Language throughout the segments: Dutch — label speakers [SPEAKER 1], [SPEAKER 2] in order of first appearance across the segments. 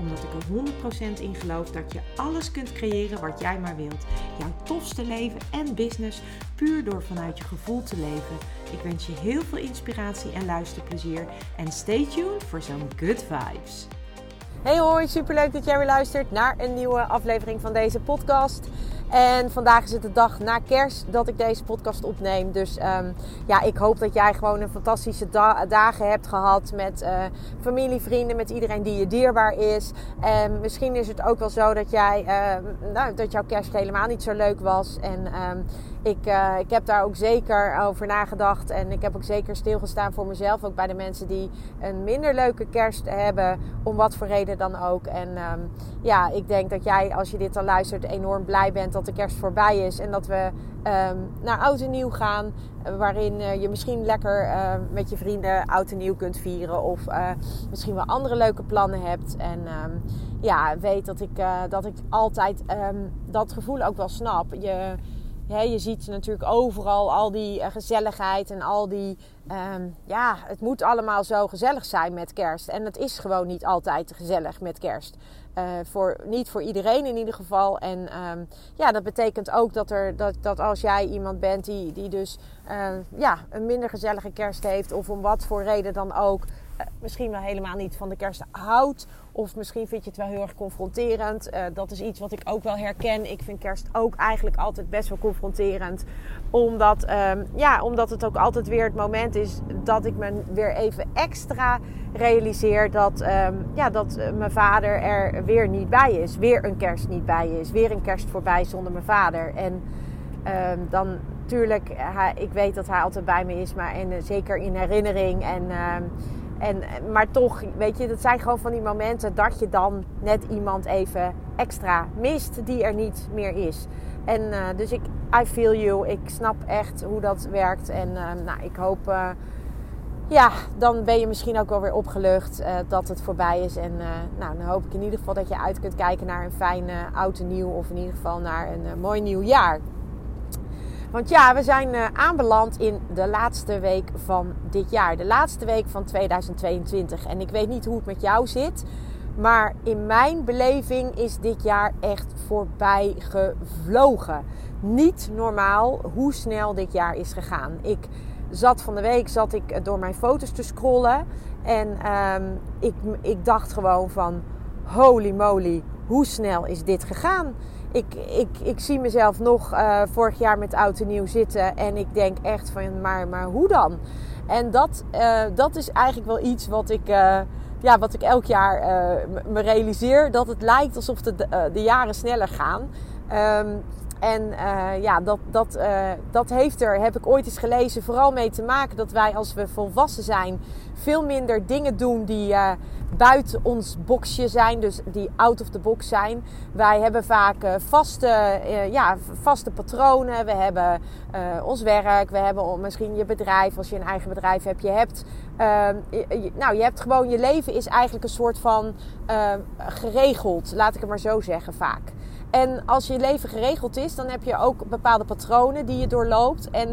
[SPEAKER 1] Omdat ik er 100% in geloof dat je alles kunt creëren wat jij maar wilt. Jouw tofste leven en business puur door vanuit je gevoel te leven. Ik wens je heel veel inspiratie en luisterplezier. En stay tuned voor zo'n good vibes.
[SPEAKER 2] Hey hoi, superleuk dat jij weer luistert naar een nieuwe aflevering van deze podcast. En vandaag is het de dag na kerst dat ik deze podcast opneem. Dus um, ja, ik hoop dat jij gewoon een fantastische da dagen hebt gehad met uh, familie, vrienden, met iedereen die je dierbaar is. En misschien is het ook wel zo dat, jij, uh, nou, dat jouw kerst helemaal niet zo leuk was. En um, ik, uh, ik heb daar ook zeker over nagedacht. En ik heb ook zeker stilgestaan voor mezelf. Ook bij de mensen die een minder leuke kerst hebben. Om wat voor reden dan ook. En um, ja, ik denk dat jij als je dit dan luistert enorm blij bent dat de kerst voorbij is. En dat we um, naar oud en nieuw gaan. Waarin uh, je misschien lekker uh, met je vrienden oud en nieuw kunt vieren. Of misschien wel andere leuke plannen hebt. En ja, weet dat ik, dat ik altijd dat gevoel ook wel snap. Je, je ziet natuurlijk overal al die gezelligheid en al die... Um, ja, het moet allemaal zo gezellig zijn met kerst. En het is gewoon niet altijd gezellig met kerst. Uh, voor, niet voor iedereen in ieder geval. En um, ja, dat betekent ook dat, er, dat, dat als jij iemand bent die, die dus uh, ja, een minder gezellige kerst heeft... of om wat voor reden dan ook... Uh, misschien wel helemaal niet van de kerst houdt... Of misschien vind je het wel heel erg confronterend. Uh, dat is iets wat ik ook wel herken. Ik vind kerst ook eigenlijk altijd best wel confronterend. Omdat, um, ja, omdat het ook altijd weer het moment is dat ik me weer even extra realiseer dat, um, ja, dat mijn vader er weer niet bij is. Weer een kerst niet bij is. Weer een kerst voorbij zonder mijn vader. En um, dan natuurlijk, ik weet dat hij altijd bij me is. Maar en, zeker in herinnering. En... En, maar toch, weet je, dat zijn gewoon van die momenten dat je dan net iemand even extra mist die er niet meer is. En uh, dus ik, I feel you. Ik snap echt hoe dat werkt. En uh, nou, ik hoop, ja, dan ben je misschien ook wel weer opgelucht dat het voorbij is. En nou, dan hoop ik in ieder geval dat je uit kunt kijken naar een fijn oud en nieuw. Of in ieder geval naar een mooi nieuw jaar. Want ja, we zijn uh, aanbeland in de laatste week van dit jaar. De laatste week van 2022. En ik weet niet hoe het met jou zit. Maar in mijn beleving is dit jaar echt voorbij gevlogen. Niet normaal hoe snel dit jaar is gegaan. Ik zat van de week zat ik door mijn foto's te scrollen. En um, ik, ik dacht gewoon van holy moly, hoe snel is dit gegaan? Ik, ik, ik zie mezelf nog uh, vorig jaar met oud en nieuw zitten. En ik denk echt van, maar, maar hoe dan? En dat, uh, dat is eigenlijk wel iets wat ik, uh, ja, wat ik elk jaar me realiseer. Dat het lijkt alsof de, de jaren sneller gaan. Um, en uh, ja, dat, dat, uh, dat heeft er, heb ik ooit eens gelezen, vooral mee te maken dat wij als we volwassen zijn veel minder dingen doen die uh, buiten ons boxje zijn, dus die out of the box zijn. Wij hebben vaak vaste, ja, vaste patronen, we hebben ons werk, we hebben misschien je bedrijf, als je een eigen bedrijf hebt. Je hebt, je, nou, je hebt gewoon, je leven is eigenlijk een soort van geregeld, laat ik het maar zo zeggen vaak. En als je leven geregeld is, dan heb je ook bepaalde patronen die je doorloopt. En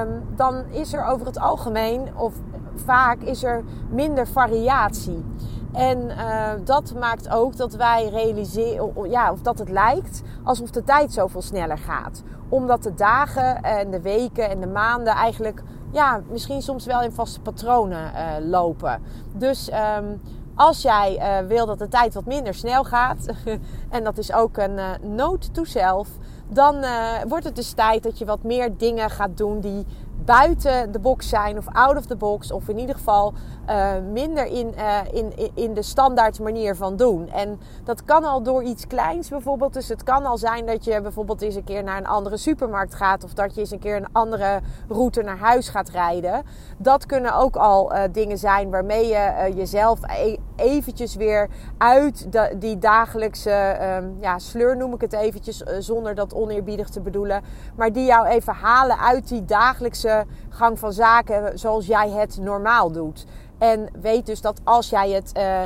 [SPEAKER 2] um, dan is er over het algemeen, of vaak, is er minder variatie. En uh, dat maakt ook dat wij realiseren, ja, of dat het lijkt alsof de tijd zoveel sneller gaat. Omdat de dagen en de weken en de maanden eigenlijk, ja, misschien soms wel in vaste patronen uh, lopen. Dus um, als jij uh, wil dat de tijd wat minder snel gaat, en dat is ook een uh, note to self, dan uh, wordt het dus tijd dat je wat meer dingen gaat doen die buiten de box zijn of out of the box. Of in ieder geval uh, minder in, uh, in, in de standaard manier van doen. En dat kan al door iets kleins bijvoorbeeld. Dus het kan al zijn dat je bijvoorbeeld eens een keer naar een andere supermarkt gaat. Of dat je eens een keer een andere route naar huis gaat rijden. Dat kunnen ook al uh, dingen zijn waarmee je jezelf e eventjes weer uit de, die dagelijkse um, ja, sleur noem ik het eventjes. zonder dat oneerbiedig te bedoelen. Maar die jou even halen uit die dagelijkse gang van zaken zoals jij het normaal doet. En weet dus dat als jij het uh,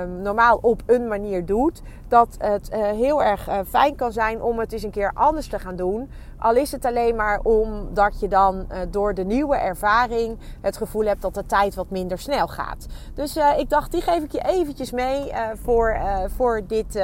[SPEAKER 2] um, normaal op een manier doet, dat het uh, heel erg uh, fijn kan zijn om het eens een keer anders te gaan doen. Al is het alleen maar omdat je dan door de nieuwe ervaring het gevoel hebt dat de tijd wat minder snel gaat. Dus ik dacht, die geef ik je eventjes mee voor, voor dit,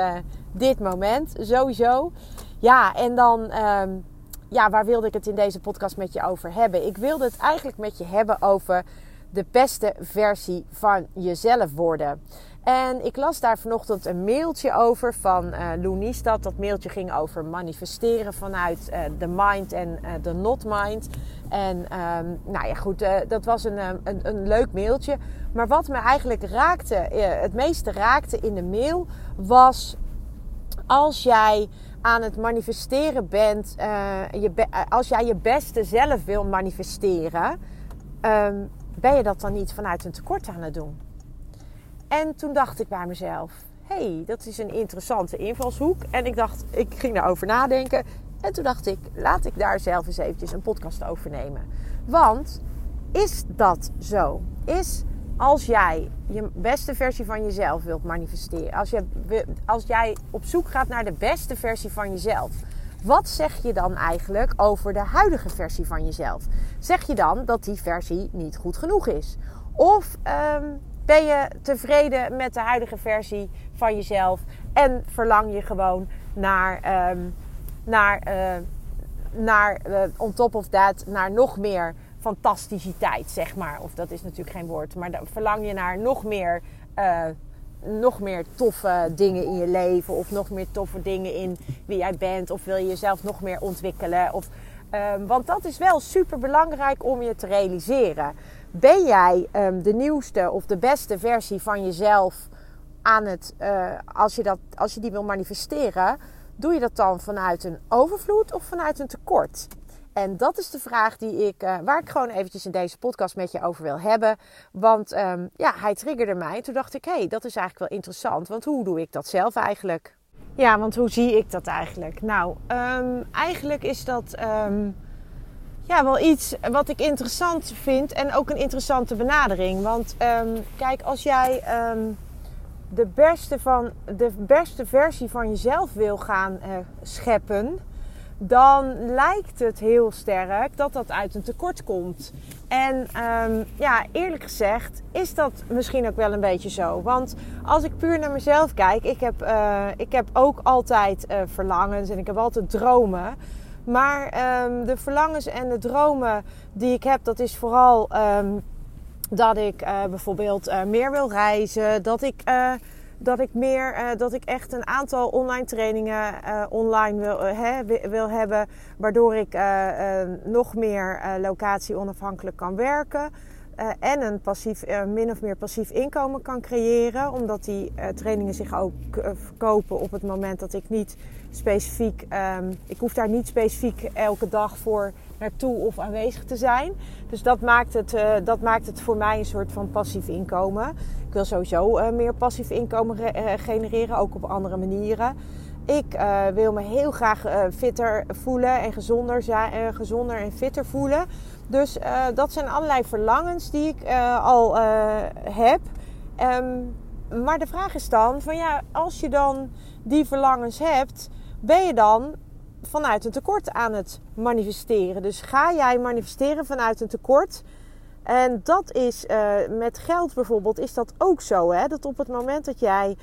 [SPEAKER 2] dit moment. Sowieso. Ja, en dan. Um, ja, waar wilde ik het in deze podcast met je over hebben? Ik wilde het eigenlijk met je hebben over de beste versie van jezelf worden. En ik las daar vanochtend een mailtje over van uh. Dat mailtje ging over manifesteren vanuit de mind en de not mind. En um, nou ja, goed, dat was een, een, een, leuk mailtje. Maar wat me eigenlijk raakte, het meeste raakte in de mail, was als jij aan het manifesteren bent, je be als jij je beste zelf wil manifesteren. Um, ben je dat dan niet vanuit een tekort aan het doen? En toen dacht ik bij mezelf: hey, dat is een interessante invalshoek. En ik dacht, ik ging daarover nadenken. En toen dacht ik: laat ik daar zelf eens eventjes een podcast over nemen. Want is dat zo? Is als jij je beste versie van jezelf wilt manifesteren, als, je, als jij op zoek gaat naar de beste versie van jezelf, wat zeg je dan eigenlijk over de huidige versie van jezelf? Zeg je dan dat die versie niet goed genoeg is? Of um, ben je tevreden met de huidige versie van jezelf en verlang je gewoon naar, um, naar, uh, naar uh, on top of that, naar nog meer fantasticiteit, zeg maar. Of dat is natuurlijk geen woord, maar dan verlang je naar nog meer. Uh, nog meer toffe dingen in je leven. Of nog meer toffe dingen in wie jij bent. Of wil je jezelf nog meer ontwikkelen. Of, um, want dat is wel super belangrijk om je te realiseren. Ben jij um, de nieuwste of de beste versie van jezelf aan het, uh, als, je dat, als je die wil manifesteren, doe je dat dan vanuit een overvloed of vanuit een tekort? En dat is de vraag die ik, uh, waar ik gewoon eventjes in deze podcast met je over wil hebben. Want um, ja, hij triggerde mij. Toen dacht ik, hé, hey, dat is eigenlijk wel interessant. Want hoe doe ik dat zelf eigenlijk? Ja, want hoe zie ik dat eigenlijk? Nou, um, eigenlijk is dat um, ja, wel iets wat ik interessant vind. En ook een interessante benadering. Want kijk, als jij de, beste van, de beste versie van jezelf wil gaan uh, scheppen dan lijkt het heel sterk dat dat uit een tekort komt. En um, ja, eerlijk gezegd is dat misschien ook wel een beetje zo. Want als ik puur naar mezelf kijk, ik heb, uh, ik heb ook altijd uh, verlangens en ik heb altijd dromen. Maar um, de verlangens en de dromen die ik heb, dat is vooral um, dat ik uh, bijvoorbeeld meer wil reizen, dat ik dat ik meer, uh, dat ik echt een aantal online trainingen uh, online wil, uh, wil hebben, waardoor ik nog meer locatie onafhankelijk kan werken. en een passief, min of meer passief inkomen kan creëren. Omdat die trainingen zich ook verkopen op het moment dat ik niet specifiek. Um, ik hoef daar niet specifiek elke dag voor naartoe of aanwezig te zijn. Dus dat maakt het, dat maakt het voor mij een soort van passief inkomen. Ik wil sowieso uh, meer passief inkomen uh, genereren, ook op andere manieren. Ik uh, wil me heel graag fitter voelen en gezonder, zijn, gezonder en fitter voelen. Dus dat zijn allerlei verlangens die ik al heb. Um, maar de vraag is dan: van ja, als je dan die verlangens hebt, ben je dan vanuit een tekort aan het manifesteren? Dus ga jij manifesteren vanuit een tekort? En dat is uh, met geld bijvoorbeeld, is dat ook zo. Hè? Dat op het moment dat jij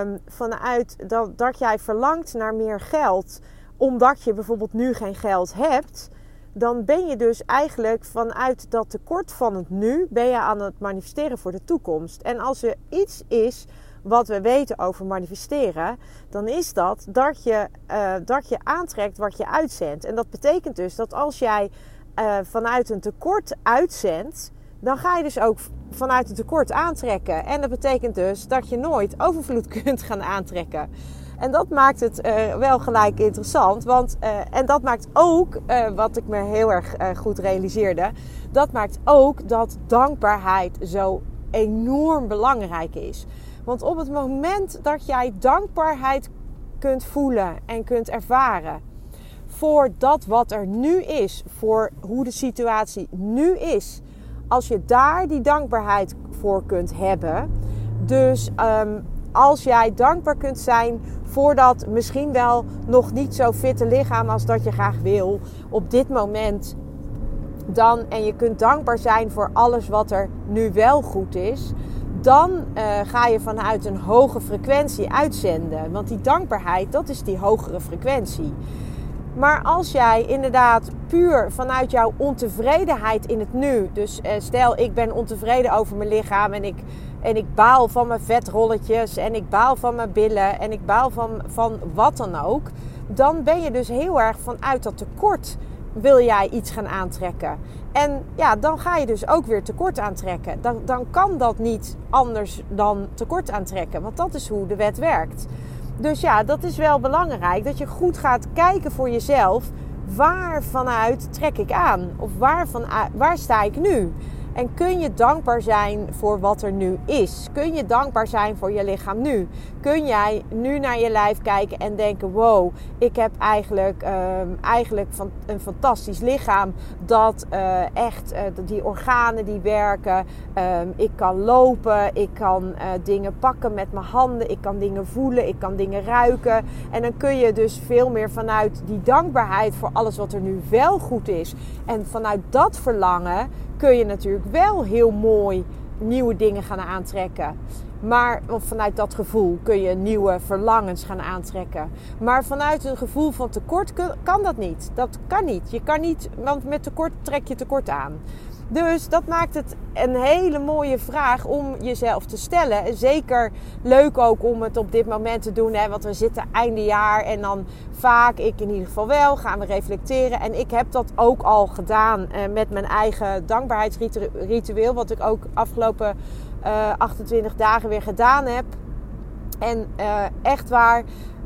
[SPEAKER 2] um, vanuit dat, dat jij verlangt naar meer geld, omdat je bijvoorbeeld nu geen geld hebt, dan ben je dus eigenlijk vanuit dat tekort van het nu, ben je aan het manifesteren voor de toekomst. En als er iets is wat we weten over manifesteren, dan is dat dat je, uh, dat je aantrekt wat je uitzendt. En dat betekent dus dat als jij uh, vanuit een tekort uitzendt, dan ga je dus ook vanuit een tekort aantrekken. En dat betekent dus dat je nooit overvloed kunt gaan aantrekken. En dat maakt het uh, wel gelijk interessant. Want, en dat maakt ook, wat ik me heel erg goed realiseerde, dat maakt ook dat dankbaarheid zo enorm belangrijk is. Want op het moment dat jij dankbaarheid kunt voelen en kunt ervaren voor dat wat er nu is, voor hoe de situatie nu is, als je daar die dankbaarheid voor kunt hebben, dus um, als jij dankbaar kunt zijn voor dat misschien wel nog niet zo fitte lichaam als dat je graag wil op dit moment, dan en je kunt dankbaar zijn voor alles wat er nu wel goed is, dan uh, ga je vanuit een hoge frequentie uitzenden. Want die dankbaarheid, dat is die hogere frequentie. Maar als jij inderdaad puur vanuit jouw ontevredenheid in het nu, dus uh, stel ik ben ontevreden over mijn lichaam en ik, en ik baal van mijn vetrolletjes en ik baal van mijn billen en ik baal van, van wat dan ook, dan ben je dus heel erg vanuit dat tekort wil jij iets gaan aantrekken. En ja, dan ga je dus ook weer tekort aantrekken. Dan, dan kan dat niet anders dan tekort aantrekken, want dat is hoe de wet werkt. Dus ja, dat is wel belangrijk dat je goed gaat kijken voor jezelf. Waar vanuit trek ik aan? Of waar, van, waar sta ik nu? En kun je dankbaar zijn voor wat er nu is? Kun je dankbaar zijn voor je lichaam nu? Kun jij nu naar je lijf kijken en denken: wow, ik heb eigenlijk, um, eigenlijk van, een fantastisch lichaam. Dat uh, echt, uh, die organen die werken. Um, ik kan lopen, ik kan uh, dingen pakken met mijn handen, ik kan dingen voelen, ik kan dingen ruiken. En dan kun je dus veel meer vanuit die dankbaarheid voor alles wat er nu wel goed is. En vanuit dat verlangen kun je natuurlijk wel heel mooi nieuwe dingen gaan aantrekken. Maar vanuit dat gevoel kun je nieuwe verlangens gaan aantrekken. Maar vanuit een gevoel van tekort kan dat niet. Dat kan niet. Je kan niet, want met tekort trek je tekort aan. Dus dat maakt het een hele mooie vraag om jezelf te stellen. Zeker leuk ook om het op dit moment te doen. Hè, want we zitten einde jaar en dan vaak, ik in ieder geval wel, gaan we reflecteren. En ik heb dat ook al gedaan eh, met mijn eigen dankbaarheidsritueel. Wat ik ook afgelopen uh, eh, 28 dagen weer gedaan heb. En uh, echt waar,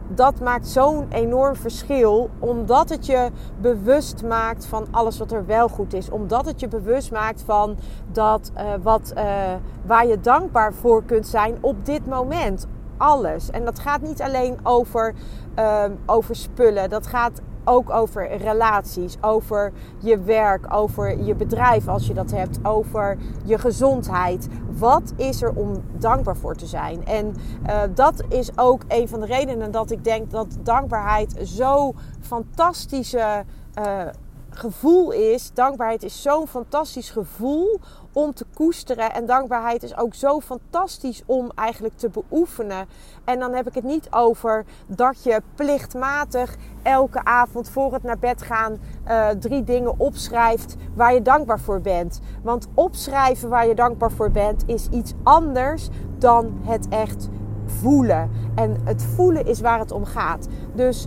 [SPEAKER 2] dat maakt zo'n enorm verschil. Omdat het je bewust maakt van alles wat er wel goed is. Omdat het je bewust maakt van dat uh, wat, waar je dankbaar voor kunt zijn op dit moment. Alles. En dat gaat niet alleen over, uh, over spullen. Dat gaat ook over relaties, over je werk, over je bedrijf als je dat hebt, over je gezondheid. Wat is er om dankbaar voor te zijn? En uh, dat is ook een van de redenen dat ik denk dat dankbaarheid zo fantastische. Uh, gevoel is. Dankbaarheid is zo'n fantastisch gevoel om te koesteren. En dankbaarheid is ook zo fantastisch om eigenlijk te beoefenen. En dan heb ik het niet over dat je plichtmatig elke avond voor het naar bed gaan uh, drie dingen opschrijft waar je dankbaar voor bent. Want opschrijven waar je dankbaar voor bent is iets anders dan het echt voelen. En het voelen is waar het om gaat. Dus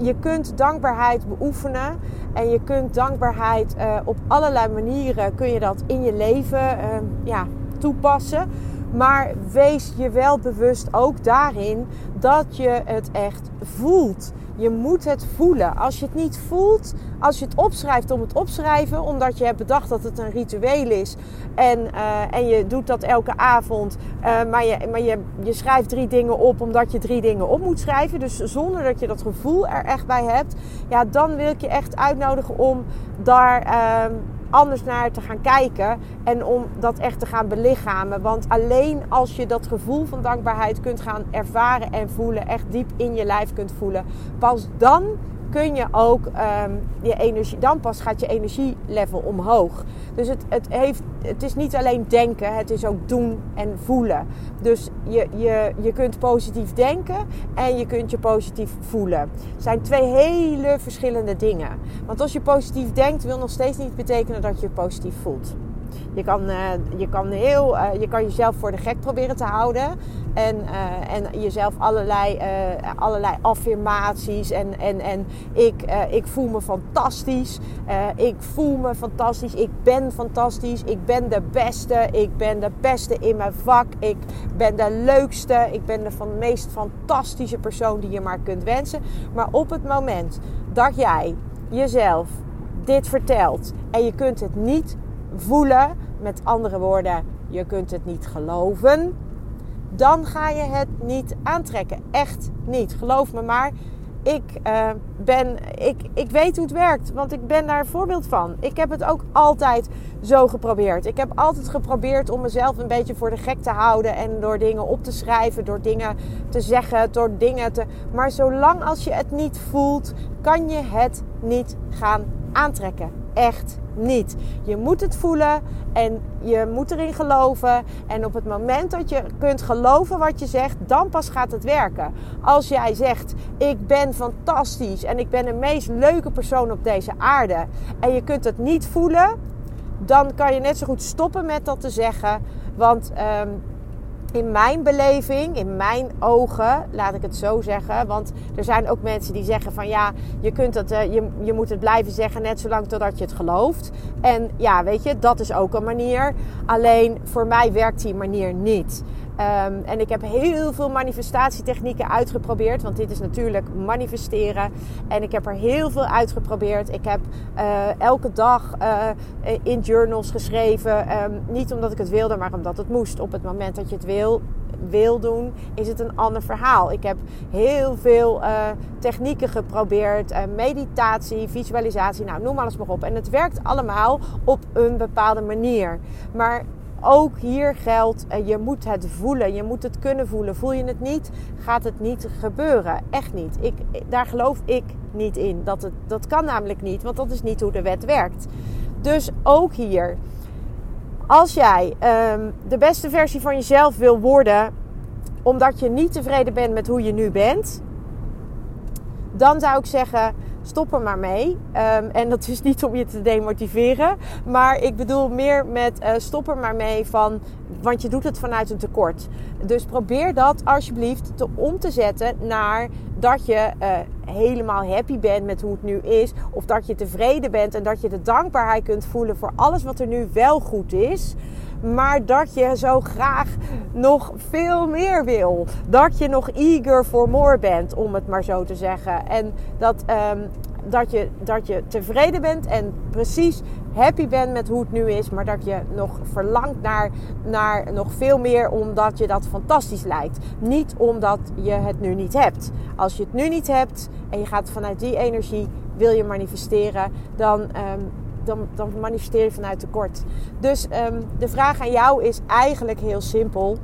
[SPEAKER 2] je kunt dankbaarheid beoefenen en je kunt dankbaarheid uh, op allerlei manieren kun je dat in je leven uh, ja, toepassen. Maar wees je wel bewust ook daarin dat je het echt voelt. Je moet het voelen. Als je het niet voelt, als je het opschrijft om het opschrijven, omdat je hebt bedacht dat het een ritueel is en, uh, en je doet dat elke avond, uh, maar, je, maar je, je schrijft drie dingen op omdat je drie dingen op moet schrijven, dus zonder dat je dat gevoel er echt bij hebt, ja, dan wil ik je echt uitnodigen om daar. Uh, anders naar te gaan kijken en om dat echt te gaan belichamen. Want alleen als je dat gevoel van dankbaarheid kunt gaan ervaren en voelen, echt diep in je lijf kunt voelen, pas dan kun je ook um, je energie, dan pas gaat je energielevel omhoog. Dus het, het, heeft, het is niet alleen denken, het is ook doen en voelen. Dus je, je, je kunt positief denken en je kunt je positief voelen. Het zijn twee hele verschillende dingen. Want als je positief denkt, wil nog steeds niet betekenen dat je positief voelt. Je, kan, uh, je, kan heel, uh, je kan jezelf voor de gek proberen te houden. En, uh, en jezelf allerlei, allerlei affirmaties. En, en, en ik, ik voel me fantastisch. ik voel me fantastisch. Ik ben fantastisch. Ik ben de beste. Ik ben de beste in mijn vak. Ik ben de leukste. Ik ben de van, meest fantastische persoon die je maar kunt wensen. Maar op het moment dat jij jezelf dit vertelt en je kunt het niet voelen, met andere woorden, je kunt het niet geloven, dan ga je het niet aantrekken. Echt niet. Geloof me maar. Ik, uh, ben, ik, ik weet hoe het werkt, want ik ben daar een voorbeeld van. Ik heb het ook altijd zo geprobeerd. Ik heb altijd geprobeerd om mezelf een beetje voor de gek te houden en door dingen op te schrijven, door dingen te zeggen, door dingen te. Maar zolang als je het niet voelt, kan je het niet gaan aantrekken. Echt niet. Je moet het voelen en je moet erin geloven. En op het moment dat je kunt geloven wat je zegt, dan pas gaat het werken. Als jij zegt: Ik ben fantastisch en ik ben de meest leuke persoon op deze aarde. En je kunt het niet voelen, dan kan je net zo goed stoppen met dat te zeggen. Want um, in mijn beleving, in mijn ogen, laat ik het zo zeggen. Want er zijn ook mensen die zeggen van ja, je, kunt het, uh, je, je moet het blijven zeggen net zolang totdat je het gelooft. En ja, weet je, dat is ook een manier. Alleen voor mij werkt die manier niet. Um, en ik heb heel veel manifestatietechnieken uitgeprobeerd. Want dit is natuurlijk manifesteren. En ik heb er heel veel uitgeprobeerd. Ik heb uh, elke dag uh, in journals geschreven. Um, niet omdat ik het wilde, maar omdat het moest. Op het moment dat je het wil, wil doen, is het een ander verhaal. Ik heb heel veel uh, technieken geprobeerd. meditatie, visualisatie, nou noem alles maar op. En het werkt allemaal op een bepaalde manier. Maar ook hier geldt, eh, je moet het voelen. Je moet het kunnen voelen. Voel je het niet, gaat het niet gebeuren. Echt niet. Ik, daar geloof ik niet in. Dat, het, dat kan namelijk niet, want dat is niet hoe de wet werkt. Dus ook hier. Als jij um, de beste versie van jezelf wil worden, omdat je niet tevreden bent met hoe je nu bent, dan zou ik zeggen stop er maar mee. Um, en dat is niet om je te demotiveren. Maar ik bedoel meer met uh, stop er maar mee van. Want je doet het vanuit een tekort. Dus probeer dat alsjeblieft te om te zetten naar dat je uh, helemaal happy bent met hoe het nu is. Of dat je tevreden bent en dat je de dankbaarheid kunt voelen voor alles wat er nu wel goed is maar dat je zo graag nog veel meer wil. Dat je nog eager for more bent, om het maar zo te zeggen. En dat, um, dat, je, dat je tevreden bent en precies happy bent met hoe het nu is, maar dat je nog verlangt naar, naar nog veel meer omdat je dat fantastisch lijkt. Niet omdat je het nu niet hebt. Als je het nu niet hebt en je gaat vanuit die energie wil je manifesteren, dan um, dan, dan manifesteer je vanuit tekort. Dus um, de vraag aan jou is eigenlijk heel simpel.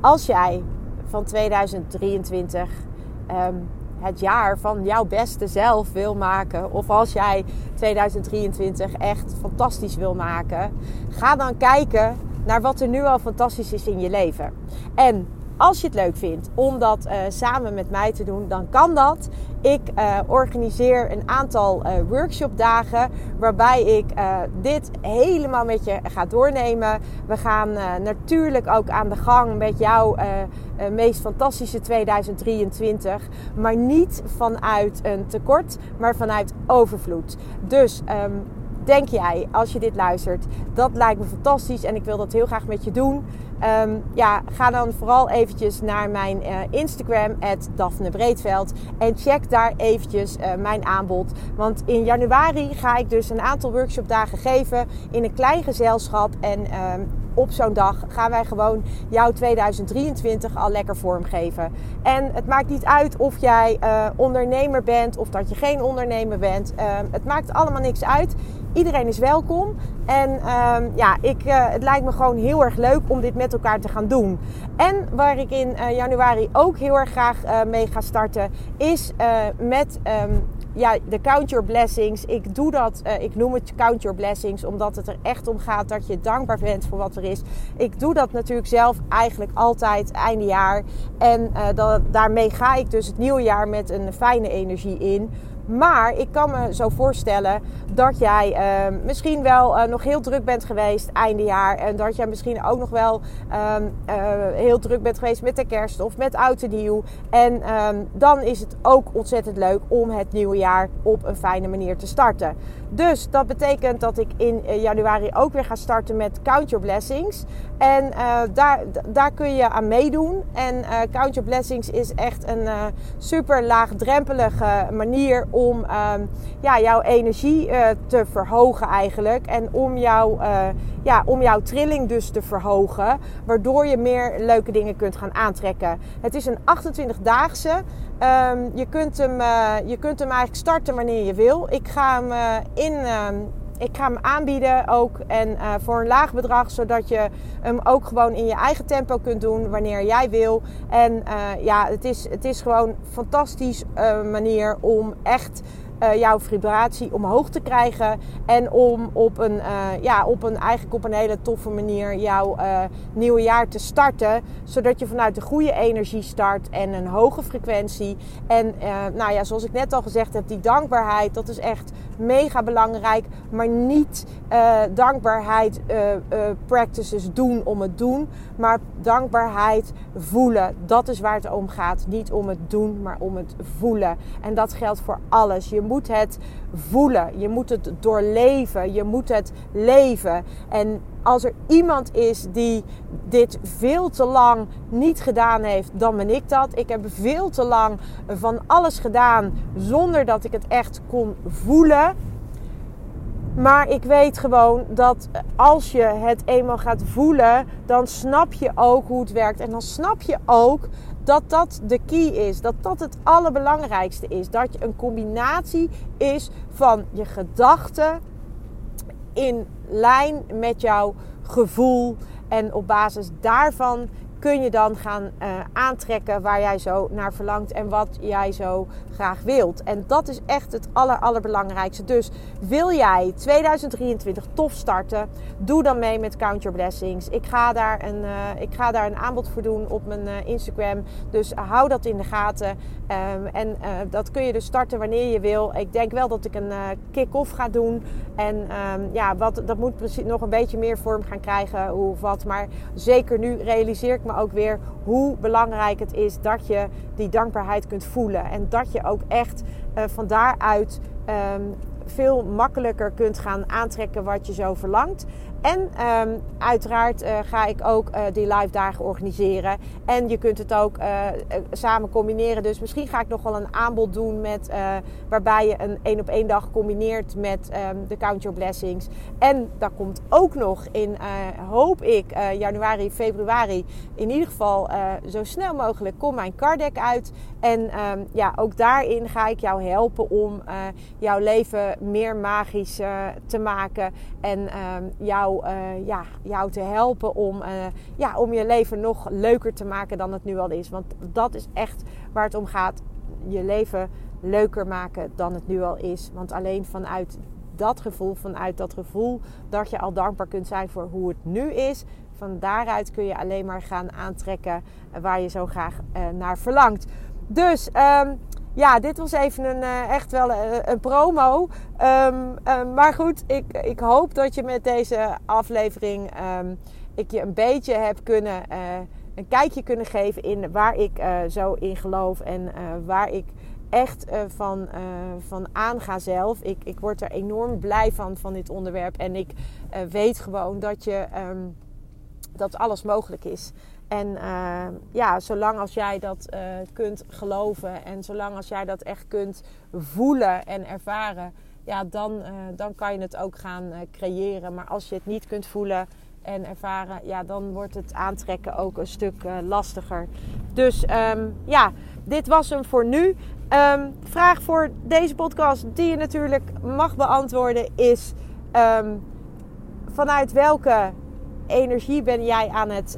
[SPEAKER 2] Als jij van 2023 um, ehm, het jaar van jouw beste zelf wil maken, of als jij 2023 echt fantastisch wil maken, ga dan kijken naar wat er nu al fantastisch is in je leven. En als je het leuk vindt om dat uh, samen met mij te doen, dan kan dat. Ik uh, organiseer een aantal uh, workshopdagen waarbij ik dit helemaal met je ga doornemen. We gaan natuurlijk ook aan de gang met jouw meest fantastische 2023. Maar niet vanuit een tekort, maar vanuit overvloed. Dus um, denk jij, als je dit luistert, dat lijkt me fantastisch en ik wil dat heel graag met je doen. Um, ja, ga dan vooral eventjes naar mijn uh, Instagram, Daphne Breedveld. En check daar eventjes uh, mijn aanbod. Want in januari ga ik dus een aantal workshopdagen geven in een klein gezelschap. En um, op zo'n dag gaan wij gewoon jouw 2023 al lekker vormgeven. En het maakt niet uit of jij uh, ondernemer bent of dat je geen ondernemer bent. Uh, het maakt allemaal niks uit. Iedereen is welkom. En uh, ja, ik, uh, het lijkt me gewoon heel erg leuk om dit met elkaar te gaan doen. En waar ik in januari ook heel erg graag mee ga starten, is met um, ja, de Count Your Blessings. Ik doe dat, ik noem het Count Your Blessings, omdat het er echt om gaat dat je dankbaar bent voor wat er is. Ik doe dat natuurlijk zelf eigenlijk altijd einde jaar. En daarmee ga ik dus het nieuwe jaar met een fijne energie in Maar ik kan me zo voorstellen dat jij uh, misschien wel uh, nog heel druk bent geweest einde jaar. En dat jij misschien ook nog wel um, uh, heel druk bent geweest met de kerst of met oud en nieuw. En um, dan is het ook ontzettend leuk om het nieuwe jaar op een fijne manier te starten. Dus dat betekent dat ik in januari ook weer ga starten met Count Your Blessings. En daar, daar kun je aan meedoen. En Count Your Blessings is echt een super laagdrempelige manier um, ja, jouw energie uh, te verhogen eigenlijk. En om, jou, uh, ja, om jouw trilling dus te verhogen. Waardoor je meer leuke dingen kunt gaan aantrekken. Het is een 28-daagse. Um, je, kunt hem, uh, je kunt hem eigenlijk starten wanneer je wil. Ik ga hem in... Ik ga hem aanbieden ook en uh, voor een laag bedrag, zodat je hem ook gewoon in je eigen tempo kunt doen wanneer jij wil. En uh, ja, het is, het is gewoon een fantastisch uh, manier om echt jouw vibratie omhoog te krijgen. En om op een, ja, op een, eigenlijk op een hele toffe manier jouw nieuwe jaar te starten. Zodat je vanuit de goede energie start en een hoge frequentie. En nou ja, zoals ik net al gezegd heb, die dankbaarheid, dat is echt mega belangrijk. Maar niet dankbaarheid practices doen om het doen. Maar dankbaarheid voelen. Dat is waar het om gaat. Niet om het doen, maar om het voelen. En dat geldt voor alles. Je moet het voelen. Je moet het doorleven. Je moet het leven. En als er iemand is die dit veel te lang niet gedaan heeft, dan ben ik dat. Ik heb veel te lang van alles gedaan zonder dat ik het echt kon voelen. Maar ik weet gewoon dat als je het eenmaal gaat voelen, dan snap je ook hoe het werkt. En dan snap je ook dat dat de key is. Dat dat het allerbelangrijkste is. Dat je een combinatie is van je gedachten in lijn met jouw gevoel. En op basis daarvan kun je dan gaan uh, aantrekken waar jij zo naar verlangt en wat jij zo wilt. En dat is echt het aller, allerbelangrijkste. Dus wil jij 2023 tof starten, doe dan mee met Count Your Blessings. Ik ga daar een, uh, ik ga daar een aanbod voor doen op mijn uh, Instagram. Dus hou dat in de gaten. Um, en dat kun je dus starten wanneer je wil. Ik denk wel dat ik een kick-off ga doen. En um, ja, wat, dat moet precies nog een beetje meer vorm gaan krijgen. Hoe of wat. Maar zeker nu realiseer ik me ook weer hoe belangrijk het is dat je die dankbaarheid kunt voelen. En dat je ook echt uh, van daaruit um, veel makkelijker kunt gaan aantrekken wat je zo verlangt. En um, uiteraard uh, ga ik ook uh, die live dagen organiseren. En je kunt het ook uh, samen combineren. Dus misschien ga ik nog wel een aanbod doen met, waarbij je een één op één dag combineert met um, de Count Your Blessings. En daar komt ook nog in, hoop ik, januari, februari, in ieder geval zo snel mogelijk, kom mijn card deck uit. En um, ja, ook daarin ga ik jou helpen om jouw leven meer magisch te maken. En jouw jou, uh, ja, jou te helpen om, uh, ja, om je leven nog leuker te maken dan het nu al is. Want dat is echt waar het om gaat. Je leven leuker maken dan het nu al is. Want alleen vanuit dat gevoel, vanuit dat gevoel dat je al dankbaar kunt zijn voor hoe het nu is. Van daaruit kun je alleen maar gaan aantrekken waar je zo graag uh, naar verlangt. Dus um, ja, dit was even een, uh, echt wel een, een promo. Um, um, maar goed, ik, ik hoop dat je met deze aflevering um, ik je een beetje heb kunnen, uh, een kijkje kunnen geven in waar ik zo in geloof en waar ik echt van, van aanga zelf. Ik, ik word er enorm blij van, van dit onderwerp. En ik weet gewoon dat, je, dat alles mogelijk is. En uh, ja, zolang als jij dat uh, kunt geloven en zolang als jij dat echt kunt voelen en ervaren, ja, dan, uh, dan kan je het ook gaan creëren. Maar als je het niet kunt voelen en ervaren, ja, dan wordt het aantrekken ook een stuk lastiger. Dus um, ja, dit was hem voor nu. Um, vraag voor deze podcast die je natuurlijk mag beantwoorden is: vanuit welke energie ben jij aan het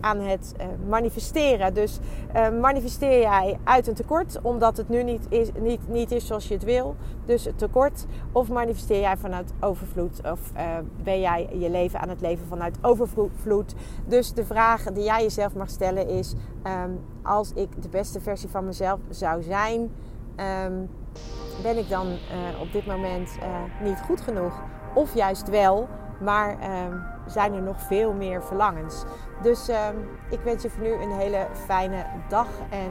[SPEAKER 2] aan het uh, manifesteren. Dus uh, manifesteer jij uit een tekort omdat het nu niet is, niet, niet is zoals je het wil, dus tekort. Of manifesteer jij vanuit overvloed of uh, ben jij je leven aan het leven vanuit overvloed. Dus de vraag die jij jezelf mag stellen is: um, als ik de beste versie van mezelf zou zijn. ehm, ben ik dan eh, op dit moment eh, niet goed genoeg? Of juist wel, maar ehm, zijn er nog veel meer verlangens? Dus ehm, ik wens je voor nu een hele fijne dag en